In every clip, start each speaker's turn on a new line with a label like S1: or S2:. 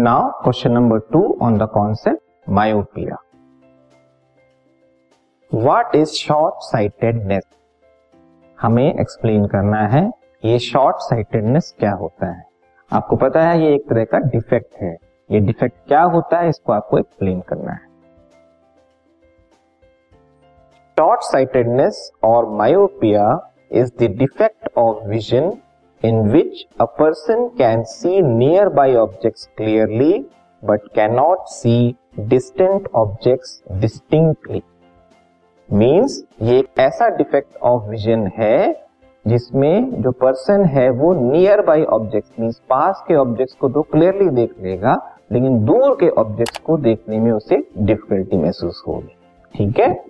S1: Now question number two on the concept myopia what is short sightedness हमें explain करना है, ये short sightedness क्या होता है? आपको पता है, ये एक तरह का डिफेक्ट है। ये डिफेक्ट क्या होता है, इसको आपको एक्सप्लेन करना है। शॉर्ट साइटेडनेस और myopia is the defect of vision in which a person can see nearby objects clearly, but cannot see distant objects distinctly. Means ये एक ऐसा डिफेक्ट ऑफ़ विजन है, जिसमें जो पर्सन है, वो नियर बाई ऑब्जेक्ट मीन्स पास के ऑब्जेक्ट्स को तो क्लियरली देख लेगा, लेकिन दूर के ऑब्जेक्ट्स को देखने में उसे डिफिकल्टी महसूस होगी। ठीक है?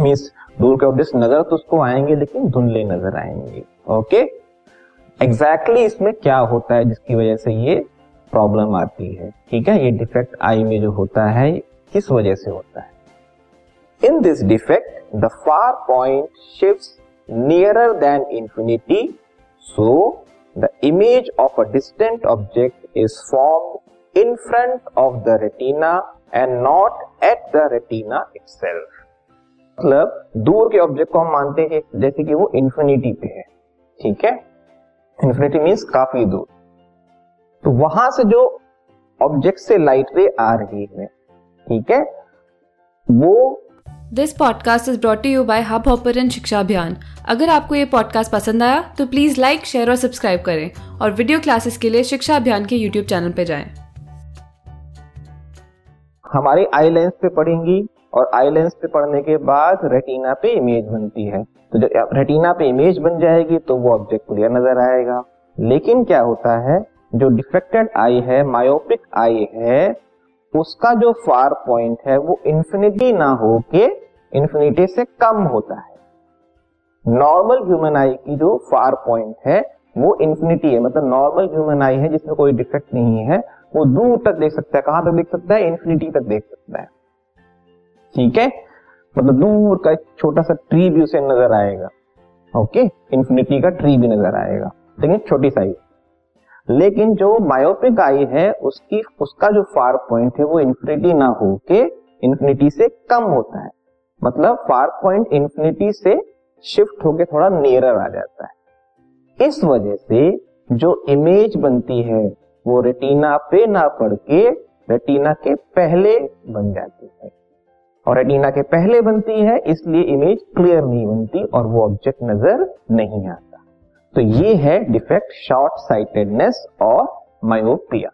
S1: मीन्स दूर के ऑब्जेक्ट्स नज़र तो उसको आएँगे, लेकिन धुंधले नज़र आएँगे। Okay okay? एग्जैक्टली exactly इसमें क्या होता है जिसकी वजह से ये प्रॉब्लम आती है? ठीक है? ये डिफेक्ट आई में जो होता है किस वजह से होता है? In this defect the far point shift nearer than infinity so the image of a distant object is form in front of the retina and not at the retina itself मतलब दूर के ऑब्जेक्ट को हम मानते हैं जैसे कि वो इंफिनिटी पे है। ठीक है? इन्फिनिटी मीन्स काफ़ी दूर। तो वहाँ से जो ऑब्जेक्ट से लाइट रे आ रही है ठीक है? वो
S2: this podcast is brought you by Hubhopper Shiksha Abhiyan अगर आपको ये पॉडकास्ट पसंद आया तो प्लीज़ लाइक शेयर और सब्सक्राइब करें और वीडियो क्लासेस के लिए शिक्षा अभियान के यूट्यूब चैनल पर जाएँ।
S1: हमारे आई लेंस पे पढ़ेंगी। और आई लेंस पे पढ़ने के बाद रेटिना पे इमेज बनती है। तो जब रेटिना पे इमेज बन जाएगी तो वो ऑब्जेक्ट क्लियर नज़र आएगा। लेकिन क्या होता है, जो डिफेक्टेड आई है मायोपिक आई है, उसका जो फार पॉइंट है, वो इंफिनिटी ना हो के इंफिनिटी से कम होता है। नॉर्मल ह्यूमन आई की जो फार पॉइंट है, वो इंफिनिटी है। मतलब नॉर्मल ह्यूमन आई है, जिसमें कोई डिफेक्ट नहीं है। वो दूर तक देख सकता है, कहाँ तक देख सकता है? इंफिनिटी तक देख सकता है। ठीक है? मतलब दूर का एक छोटा सा ट्री भी उसे नज़र आएगा। ओके इंफिनिटी का ट्री भी नज़र आएगा। लेकिन छोटी साइज़। लेकिन जो मायोपिक आई है, उसकी, उसका जो फार पॉइंट है, वो इंफिनिटी ना हो के इंफिनिटी से कम होता है। मतलब फार पॉइंट इंफिनिटी से शिफ्ट होके थोड़ा नियरर आ जाता है। इस वजह से जो इमेज बनती है, वो रेटिना पे ना पड़ के रेटिना के पहले बन जाती है। और रेटिना के पहले बनती है, इसलिए इमेज क्लियर नहीं बनती और वो ऑब्जेक्ट नज़र नहीं आता। तो ये है डिफेक्ट शॉर्ट साइटेडनेस और मायोपिया